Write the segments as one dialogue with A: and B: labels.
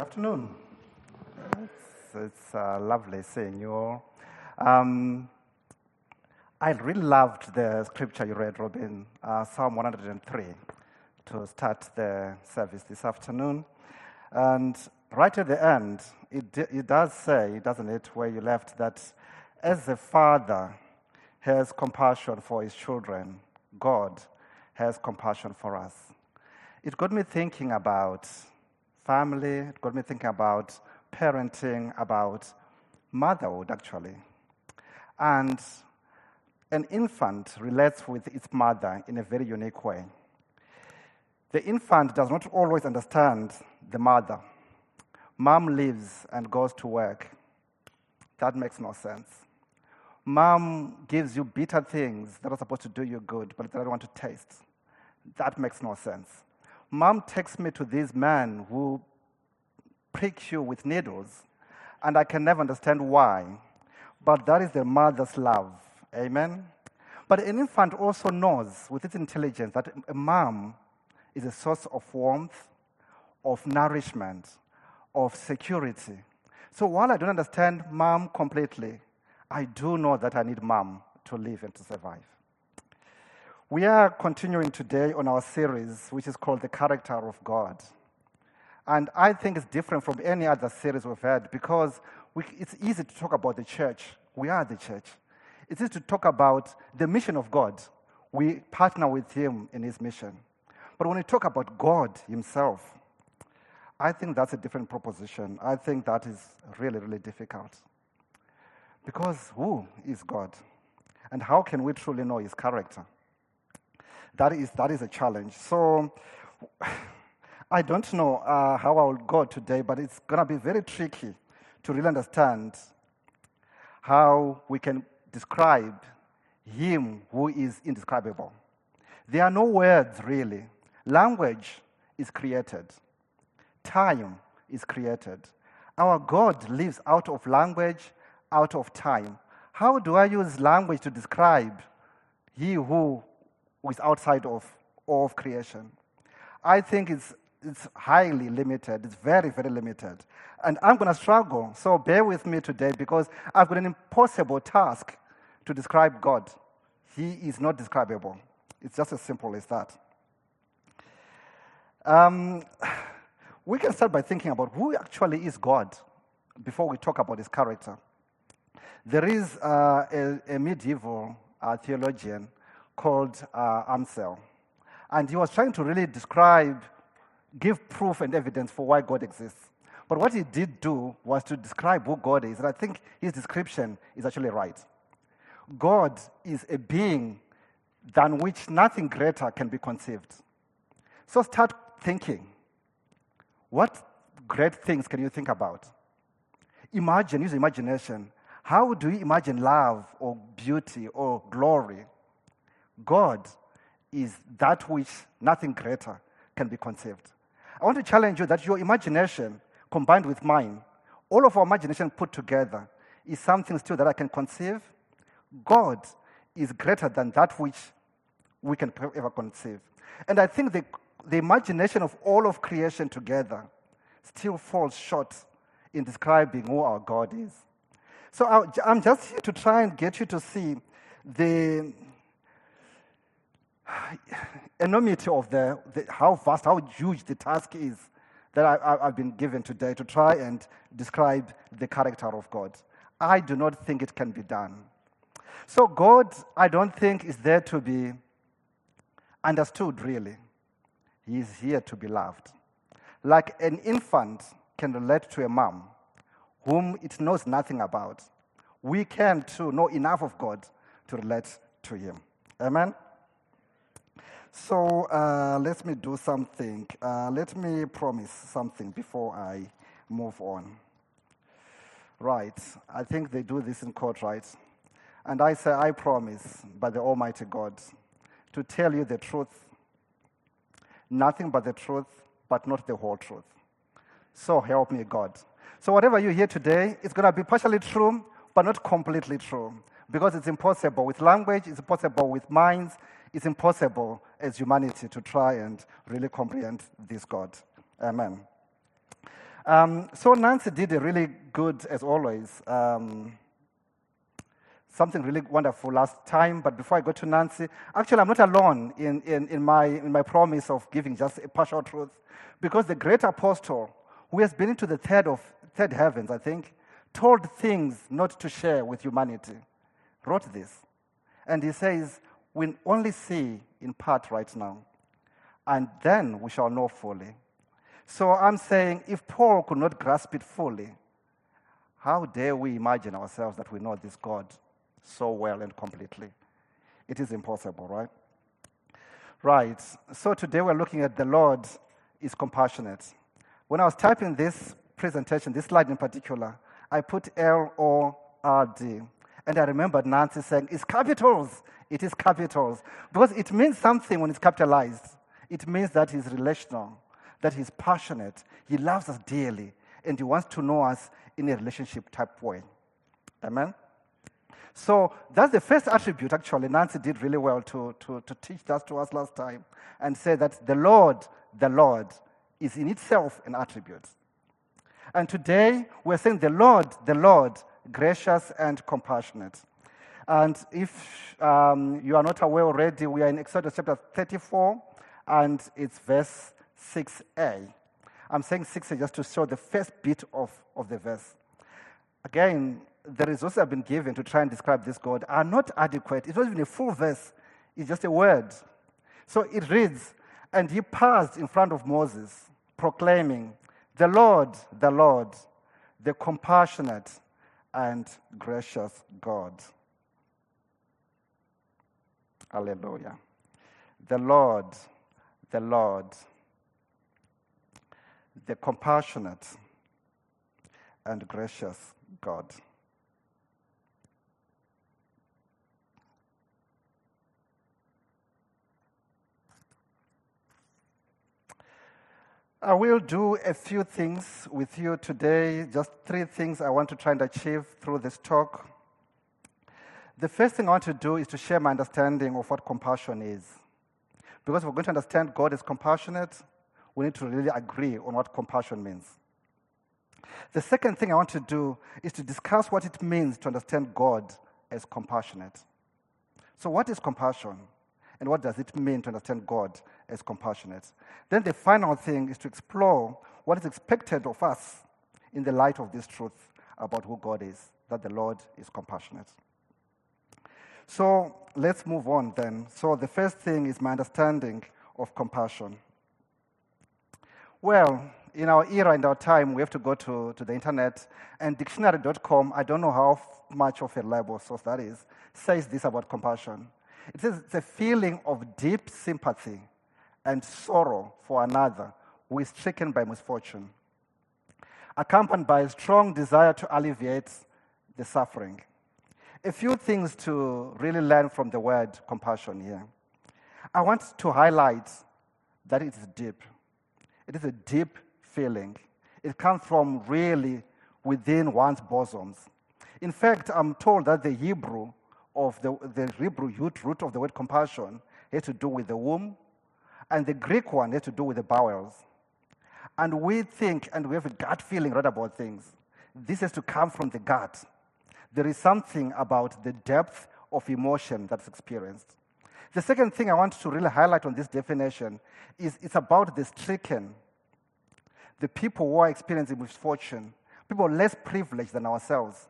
A: afternoon. It's, it's uh, lovely seeing you all. Um, I really loved the scripture you read, Robin, uh, Psalm 103, to start the service this afternoon. And right at the end, it, it does say, doesn't it, where you left, that as a father has compassion for his children, God has compassion for us. It got me thinking about family, it got me thinking about parenting, about motherhood, actually. And an infant relates with its mother in a very unique way. The infant does not always understand the mother. Mom lives and goes to work. That makes no sense. Mom gives you bitter things that are supposed to do you good, but that I don't want to taste. That makes no sense. Mom takes me to this man who pricks you with needles, and I can never understand why. But that is the mother's love. Amen? But an infant also knows with its intelligence that a mom is a source of warmth, of nourishment, of security. So while I don't understand mom completely, I do know that I need mom to live and to survive. We are continuing today on our series, which is called The Character of God. And I think it's different from any other series we've had because we, it's easy to talk about the church. We are the church. It's easy to talk about the mission of God. We partner with Him in His mission. But when we talk about God Himself, I think that's a different proposition. I think that is really, really difficult. Because who is God? And how can we truly know His character? That is, that is a challenge. So I don't know uh, how I will go today, but it's going to be very tricky to really understand how we can describe him who is indescribable. There are no words really. Language is created, time is created. Our God lives out of language, out of time. How do I use language to describe he who who is outside of, of creation. I think it's, it's highly limited. It's very, very limited. And I'm going to struggle. So bear with me today because I've got an impossible task to describe God. He is not describable. It's just as simple as that. Um, we can start by thinking about who actually is God before we talk about his character. There is uh, a, a, medieval uh, theologian called uh, Anselm. And he was trying to really describe, give proof and evidence for why God exists. But what he did do was to describe who God is. And I think his description is actually right. God is a being than which nothing greater can be conceived. So start thinking. What great things can you think about? Imagine, use imagination. How do you imagine love or beauty or glory? God is that which nothing greater can be conceived. I want to challenge you that your imagination combined with mine, all of our imagination put together, is something still that I can conceive. God is greater than that which we can ever conceive. And I think the, the imagination of all of creation together still falls short in describing who our God is. So I'm just here to try and get you to see the, enormity of the, the, how vast, how huge the task is that I, have been given today to try and describe the character of God. I do not think it can be done. So, God, I don't think, is there to be understood, really. He is here to be loved. Like an infant can relate to a mom whom it knows nothing about, we can too know enough of God to relate to Him. Amen? So uh, let me do something. Uh, let me promise something before I move on. Right. I think they do this in court, right? And I say, I promise by the Almighty God to tell you the truth, nothing but the truth, but not the whole truth. So help me, God. So whatever you hear today, it's going to be partially true, but not completely true. Because it's impossible with language, it's impossible with minds, it's impossible as humanity to try and really comprehend this God. Amen. Um, so Nancy did a really good, as always, um, something really wonderful last time. But before I go to Nancy, actually, I'm not alone in, in, in, my, in my promise of giving just a partial truth. Because the great apostle, who has been into the third, of, third heavens, I think, told things not to share with humanity, wrote this. And he says, We only see in part right now, and then we shall know fully. So I'm saying, if Paul could not grasp it fully, how dare we imagine ourselves that we know this God so well and completely? It is impossible, right? Right. So today we're looking at the Lord is compassionate. When I was typing this presentation, this slide in particular, I put L O R D. And I remember Nancy saying, It's capitals. It is capitals. Because it means something when it's capitalized. It means that he's relational, that he's passionate, he loves us dearly, and he wants to know us in a relationship type way. Amen? So that's the first attribute, actually. Nancy did really well to, to, to teach that to us last time and say that the Lord, the Lord, is in itself an attribute. And today we're saying the Lord, the Lord, gracious and compassionate. And if um, you are not aware already, we are in Exodus chapter 34, and it's verse 6a. I'm saying 6a just to show the first bit of, of the verse. Again, the resources I've been given to try and describe this God are not adequate. It's not even a full verse, it's just a word. So it reads, And he passed in front of Moses, proclaiming, The Lord, the Lord, the compassionate and gracious God. Hallelujah. The Lord, the Lord, the compassionate and gracious God. I will do a few things with you today, just three things I want to try and achieve through this talk. The first thing I want to do is to share my understanding of what compassion is. Because if we're going to understand God is compassionate, we need to really agree on what compassion means. The second thing I want to do is to discuss what it means to understand God as compassionate. So, what is compassion? And what does it mean to understand God as compassionate? Then the final thing is to explore what is expected of us in the light of this truth about who God is, that the Lord is compassionate. So let's move on then. So the first thing is my understanding of compassion. Well, in our era and our time, we have to go to, to the internet, and dictionary.com, I don't know how much of a reliable source that is, says this about compassion. It says it's a feeling of deep sympathy and sorrow for another who is stricken by misfortune, accompanied by a strong desire to alleviate the suffering. A few things to really learn from the word compassion here. I want to highlight that it is deep. It is a deep feeling. It comes from really within one's bosoms. In fact, I'm told that the Hebrew of the, the Hebrew root of the word compassion has to do with the womb, and the Greek one has to do with the bowels. And we think and we have a gut feeling right about things. This has to come from the gut. There is something about the depth of emotion that's experienced. The second thing I want to really highlight on this definition is it's about the stricken, the people who are experiencing misfortune, people less privileged than ourselves,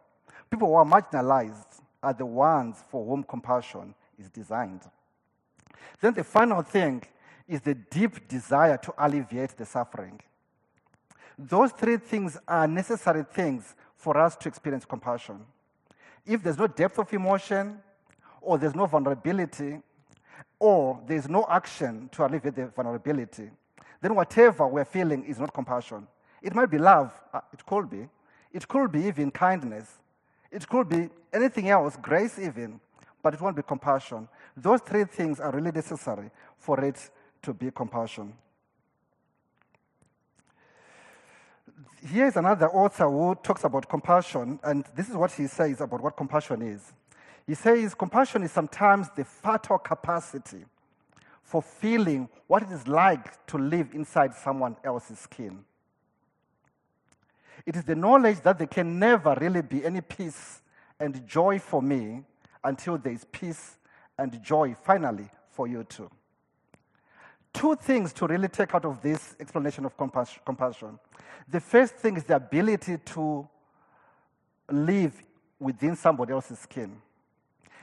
A: people who are marginalized, are the ones for whom compassion is designed. Then the final thing is the deep desire to alleviate the suffering. Those three things are necessary things for us to experience compassion. If there's no depth of emotion, or there's no vulnerability, or there's no action to alleviate the vulnerability, then whatever we're feeling is not compassion. It might be love, uh, it could be. It could be even kindness. It could be anything else, grace even, but it won't be compassion. Those three things are really necessary for it to be compassion. Here is another author who talks about compassion, and this is what he says about what compassion is. He says compassion is sometimes the fatal capacity for feeling what it is like to live inside someone else's skin. It is the knowledge that there can never really be any peace and joy for me until there is peace and joy finally for you too. Two things to really take out of this explanation of compassion. The first thing is the ability to live within somebody else's skin.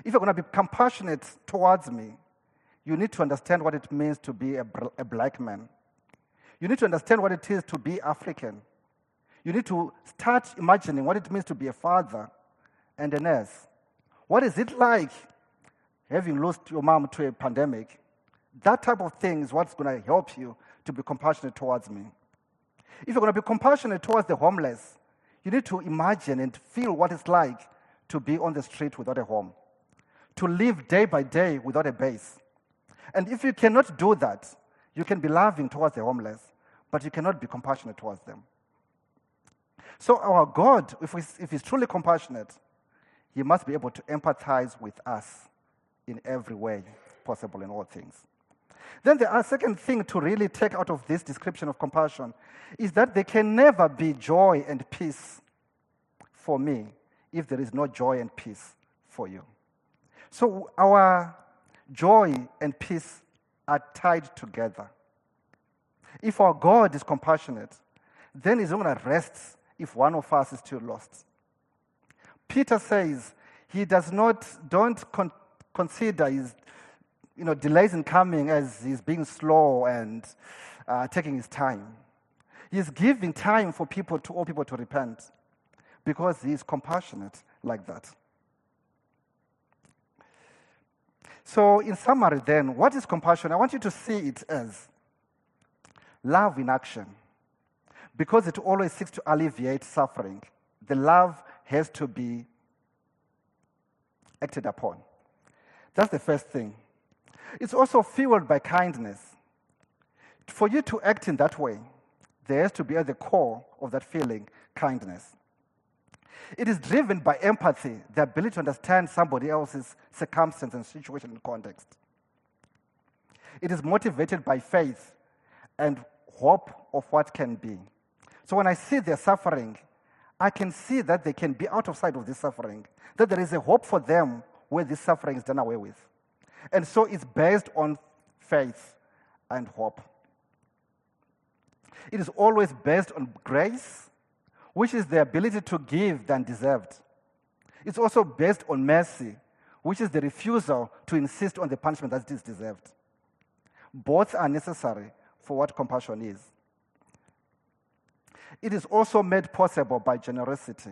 A: If you're going to be compassionate towards me, you need to understand what it means to be a, a black man. You need to understand what it is to be African. You need to start imagining what it means to be a father and a nurse. What is it like having lost your mom to a pandemic? That type of thing is what's going to help you to be compassionate towards me. If you're going to be compassionate towards the homeless, you need to imagine and feel what it's like to be on the street without a home, to live day by day without a base. And if you cannot do that, you can be loving towards the homeless, but you cannot be compassionate towards them. So, our God, if, we, if He's truly compassionate, He must be able to empathize with us in every way possible in all things. Then, the second thing to really take out of this description of compassion is that there can never be joy and peace for me if there is no joy and peace for you. So, our joy and peace are tied together. If our God is compassionate, then He's not going to rest if one of us is still lost. Peter says he does not, don't con- consider his you know, delays in coming as he's being slow and uh, taking his time. He's giving time for people to all people to repent because he is compassionate like that. So, in summary, then, what is compassion? I want you to see it as love in action. Because it always seeks to alleviate suffering, the love has to be acted upon. That's the first thing. It's also fueled by kindness. For you to act in that way, there has to be at the core of that feeling kindness. It is driven by empathy, the ability to understand somebody else's circumstance and situation and context. It is motivated by faith and hope of what can be. So when I see their suffering, I can see that they can be out of sight of this suffering, that there is a hope for them where this suffering is done away with. And so it's based on faith and hope. It is always based on grace, which is the ability to give than deserved. It's also based on mercy, which is the refusal to insist on the punishment that is deserved. Both are necessary for what compassion is. It is also made possible by generosity.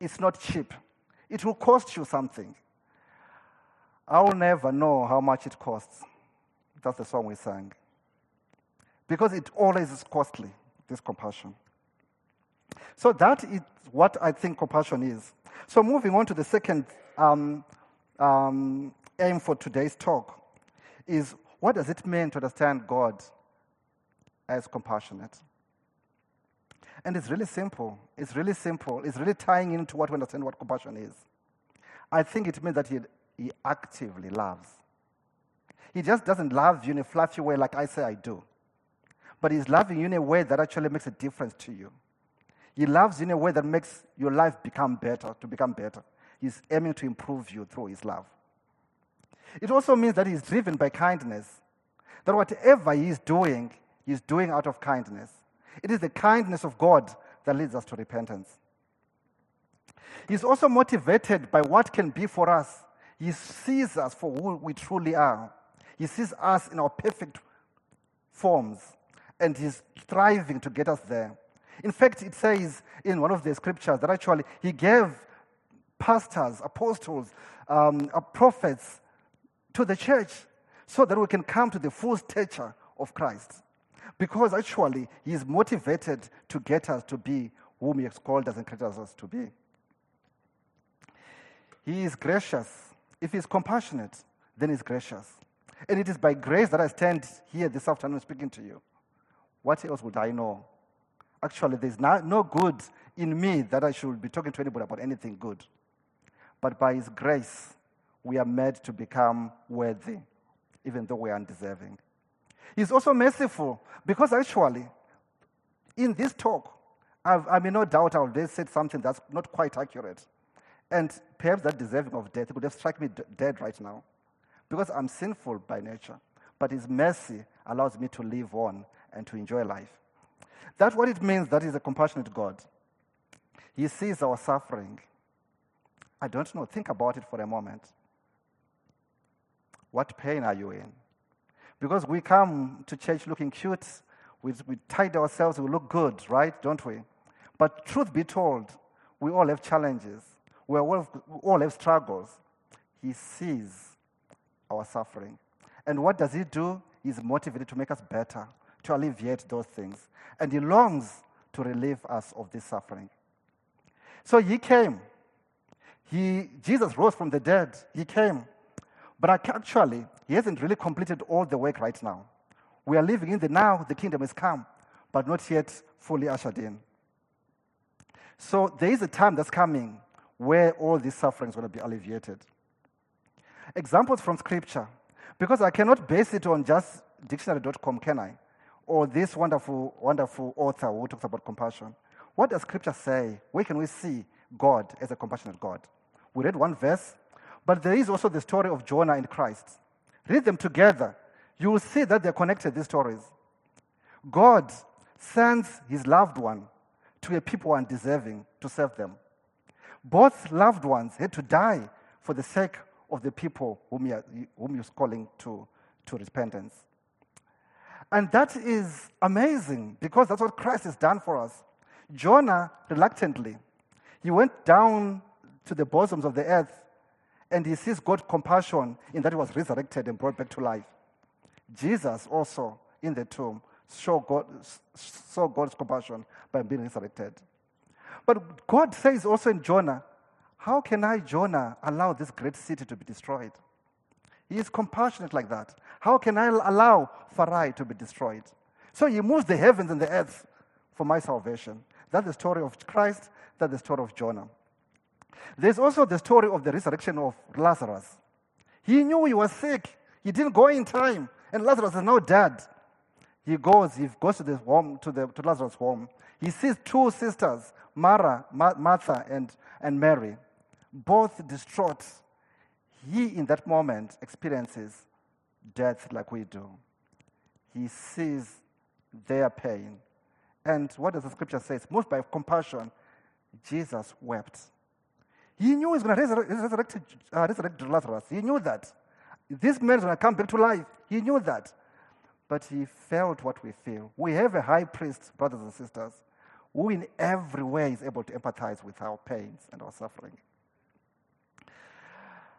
A: It's not cheap, it will cost you something. I will never know how much it costs. That's the song we sang. Because it always is costly, this compassion. So that is what I think compassion is. So moving on to the second um, um, aim for today's talk is what does it mean to understand God as compassionate? And it's really simple. It's really simple. It's really tying into what we understand what compassion is. I think it means that he he actively loves. He just doesn't love you in a fluffy way like I say I do. But he's loving you in a way that actually makes a difference to you. He loves you in a way that makes your life become better, to become better. He's aiming to improve you through his love. It also means that he's driven by kindness. That whatever he's doing, he's doing out of kindness. It is the kindness of God that leads us to repentance. He's also motivated by what can be for us he sees us for who we truly are. He sees us in our perfect forms, and He's striving to get us there. In fact, it says in one of the scriptures that actually He gave pastors, apostles, um, uh, prophets to the church so that we can come to the full stature of Christ. Because actually, He is motivated to get us to be whom He has called us and created us to be. He is gracious if he's compassionate, then he's gracious. And it is by grace that I stand here this afternoon speaking to you. What else would I know? Actually, there's no, no good in me that I should be talking to anybody about anything good. But by his grace, we are made to become worthy, even though we are undeserving. He's also merciful because actually, in this talk, I've, I mean, no doubt I have said something that's not quite accurate. And perhaps that deserving of death would have struck me d- dead right now. Because I'm sinful by nature. But His mercy allows me to live on and to enjoy life. That's what it means that He's a compassionate God. He sees our suffering. I don't know. Think about it for a moment. What pain are you in? Because we come to church looking cute, we, we ourselves, we look good, right? Don't we? But truth be told, we all have challenges. We all, have struggles. He sees our suffering. And what does He do? He's motivated to make us better, to alleviate those things. And He longs to relieve us of this suffering. So He came. He, Jesus rose from the dead. He came. But actually, He hasn't really completed all the work right now. We are living in the now, the kingdom is come, but not yet fully ushered in. So there is a time that's coming where all these sufferings are going to be alleviated. Examples from scripture, because I cannot base it on just dictionary.com, can I? Or this wonderful, wonderful author who talks about compassion. What does scripture say? Where can we see God as a compassionate God? We read one verse, but there is also the story of Jonah and Christ. Read them together. You will see that they're connected, these stories. God sends his loved one to a people undeserving to serve them. Both loved ones had to die for the sake of the people whom, he, whom was calling to, to repentance. And that is amazing because that's what Christ has done for us. Jonah, reluctantly, he went down to the bosoms of the earth and he sees God's compassion in that he was resurrected and brought back to life. Jesus also in the tomb saw, God, saw God's compassion by being resurrected. But God says also in Jonah, How can I, Jonah, allow this great city to be destroyed? He is compassionate like that. How can I allow Farai to be destroyed? So he moves the heavens and the earth for my salvation. That's the story of Christ, that's the story of Jonah. There's also the story of the resurrection of Lazarus. He knew he was sick, he didn't go in time, and Lazarus is now dead. He goes, he goes to the home, to, the, to Lazarus' home. He sees two sisters, Mara, Ma- Martha and, and Mary, both distraught. He, in that moment, experiences death like we do. He sees their pain. And what does the scripture say? It's Moved by compassion, Jesus wept. He knew he was going to resurrect, resurrect, uh, resurrect Lazarus. He knew that. This man is going to come back to life. He knew that. But he felt what we feel. We have a high priest, brothers and sisters, who in every way is able to empathize with our pains and our suffering.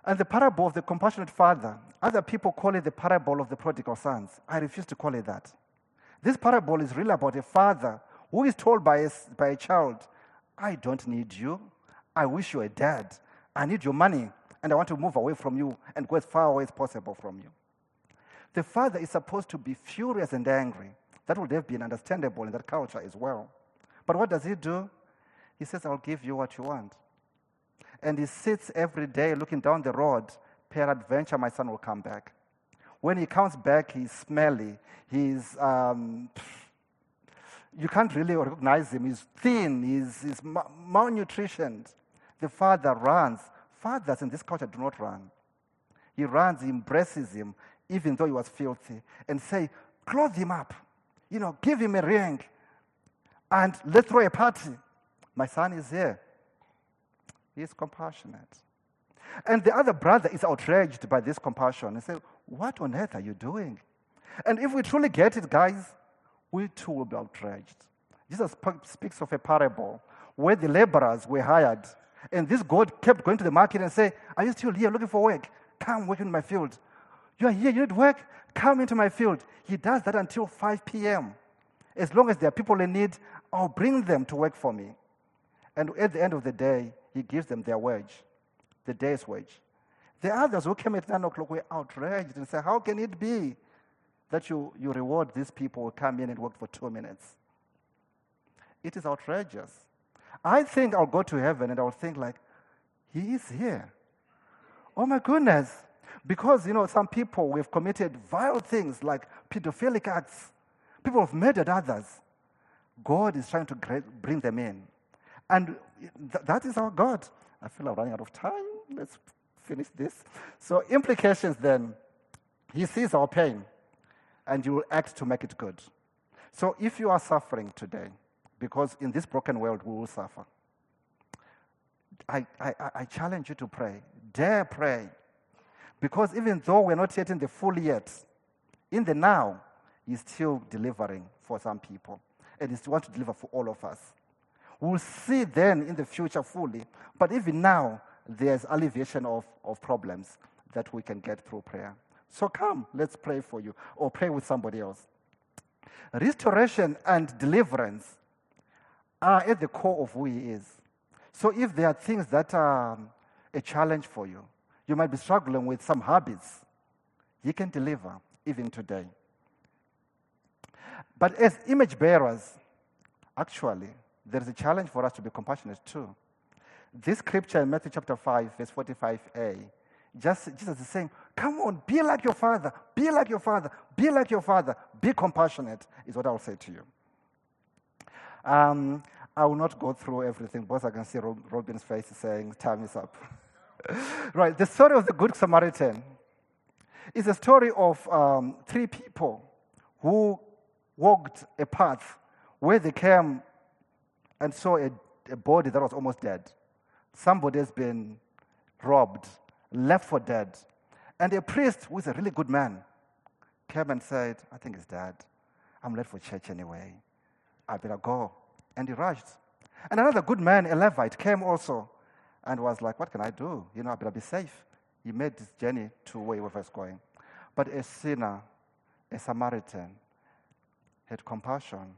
A: And the parable of the compassionate father, other people call it the parable of the prodigal sons. I refuse to call it that. This parable is really about a father who is told by a, by a child, I don't need you. I wish you were dead. I need your money, and I want to move away from you and go as far away as possible from you. The father is supposed to be furious and angry. That would have been understandable in that culture as well. But what does he do? He says, I'll give you what you want. And he sits every day looking down the road. Peradventure, my son will come back. When he comes back, he's smelly. He's, um, you can't really recognize him. He's thin. He's, he's malnutritioned. The father runs. Fathers in this culture do not run. He runs, he embraces him, even though he was filthy, and say, clothe him up. You know, give him a ring. And let's throw a party. My son is here. He is compassionate. And the other brother is outraged by this compassion and says, What on earth are you doing? And if we truly get it, guys, we too will be outraged. Jesus speaks of a parable where the laborers were hired, and this God kept going to the market and say, Are you still here looking for work? Come work in my field. You are here, you need work? Come into my field. He does that until 5 p.m. As long as there are people in need, I'll bring them to work for me. And at the end of the day, he gives them their wage, the day's wage. The others who came at 9 o'clock were outraged and said, How can it be that you, you reward these people who come in and work for two minutes? It is outrageous. I think I'll go to heaven and I'll think like, he is here. Oh my goodness. Because, you know, some people, we've committed vile things like pedophilic acts. People have murdered others. God is trying to bring them in. And th- that is our God. I feel I'm running out of time. Let's finish this. So, implications then He sees our pain and you will act to make it good. So, if you are suffering today, because in this broken world we will suffer, I, I, I challenge you to pray. Dare pray. Because even though we're not yet in the full yet, in the now, He's still delivering for some people. And He still wants to deliver for all of us. We'll see then in the future fully. But even now, there's alleviation of, of problems that we can get through prayer. So come, let's pray for you, or pray with somebody else. Restoration and deliverance are at the core of who He is. So if there are things that are um, a challenge for you, you might be struggling with some habits, He can deliver even today. But as image bearers, actually, there is a challenge for us to be compassionate too. This scripture in Matthew chapter 5, verse 45a, just Jesus is saying, Come on, be like your father, be like your father, be like your father, be compassionate, is what I will say to you. Um, I will not go through everything, because I can see Robin's face saying, Time is up. right, the story of the Good Samaritan is a story of um, three people who walked a path where they came and saw a, a body that was almost dead. Somebody has been robbed, left for dead. And a priest, who is a really good man, came and said, I think he's dead. I'm late for church anyway. I better go. And he rushed. And another good man, a Levite, came also and was like, What can I do? You know, I better be safe. He made this journey to where he was going. But a sinner, a Samaritan, had compassion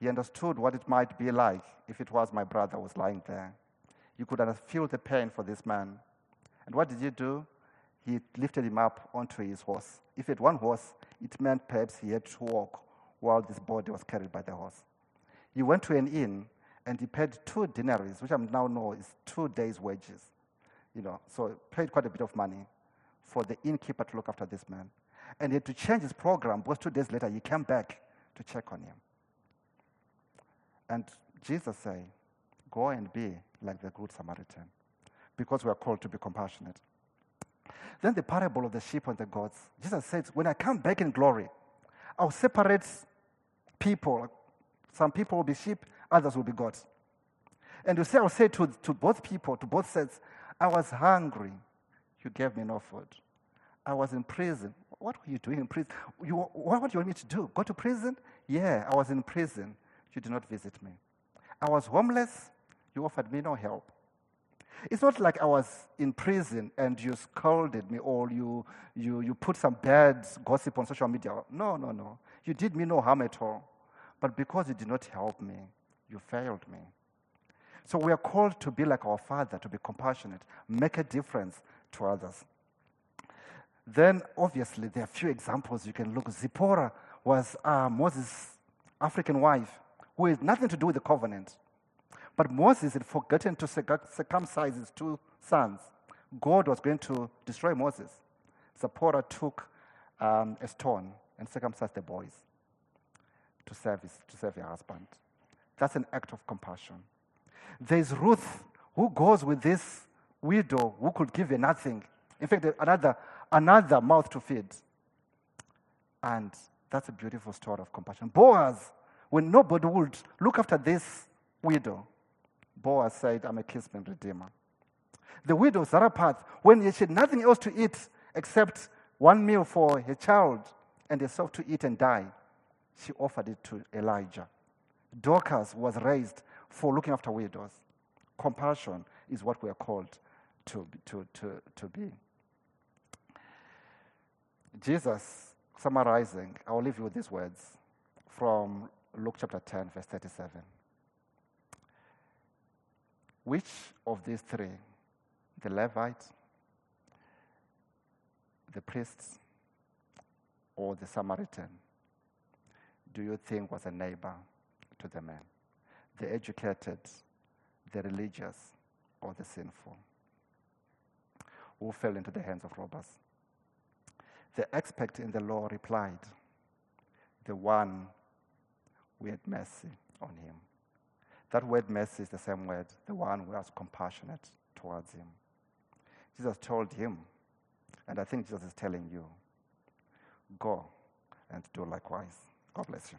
A: he understood what it might be like if it was my brother who was lying there. You could feel the pain for this man. And what did he do? He lifted him up onto his horse. If it one horse, it meant perhaps he had to walk while this body was carried by the horse. He went to an inn and he paid two denaries, which I now know is two days' wages. You know, so paid quite a bit of money for the innkeeper to look after this man. And he had to change his program because two days later he came back to check on him. And Jesus said, Go and be like the Good Samaritan, because we are called to be compassionate. Then the parable of the sheep and the goats. Jesus said, When I come back in glory, I'll separate people. Some people will be sheep, others will be goats. And you say, I'll say to, to both people, to both sets, I was hungry. You gave me no food. I was in prison. What were you doing in prison? You, what, what do you want me to do? Go to prison? Yeah, I was in prison you did not visit me. I was homeless, you offered me no help. It's not like I was in prison and you scolded me or you, you, you put some bad gossip on social media. No, no, no. You did me no harm at all. But because you did not help me, you failed me. So we are called to be like our Father, to be compassionate, make a difference to others. Then, obviously, there are a few examples you can look. Zipporah was uh, Moses' African wife who had nothing to do with the covenant. But Moses had forgotten to circumcise his two sons. God was going to destroy Moses. Zipporah took um, a stone and circumcised the boys to serve, his, to serve her husband. That's an act of compassion. There's Ruth who goes with this widow who could give her nothing. In fact, another, another mouth to feed. And that's a beautiful story of compassion. Boaz when nobody would look after this widow, Boaz said, I'm a kinsman redeemer. The widow Zarephath, when she had nothing else to eat except one meal for her child and herself to eat and die, she offered it to Elijah. Dorcas was raised for looking after widows. Compassion is what we are called to, to, to, to be. Jesus, summarizing, I will leave you with these words from Luke chapter 10, verse 37. Which of these three, the Levite, the priests, or the Samaritan, do you think was a neighbor to the man? The educated, the religious, or the sinful? Who fell into the hands of robbers? The expert in the law replied, The one we had mercy on him. That word mercy is the same word, the one who was compassionate towards him. Jesus told him, and I think Jesus is telling you, go and do likewise. God bless you.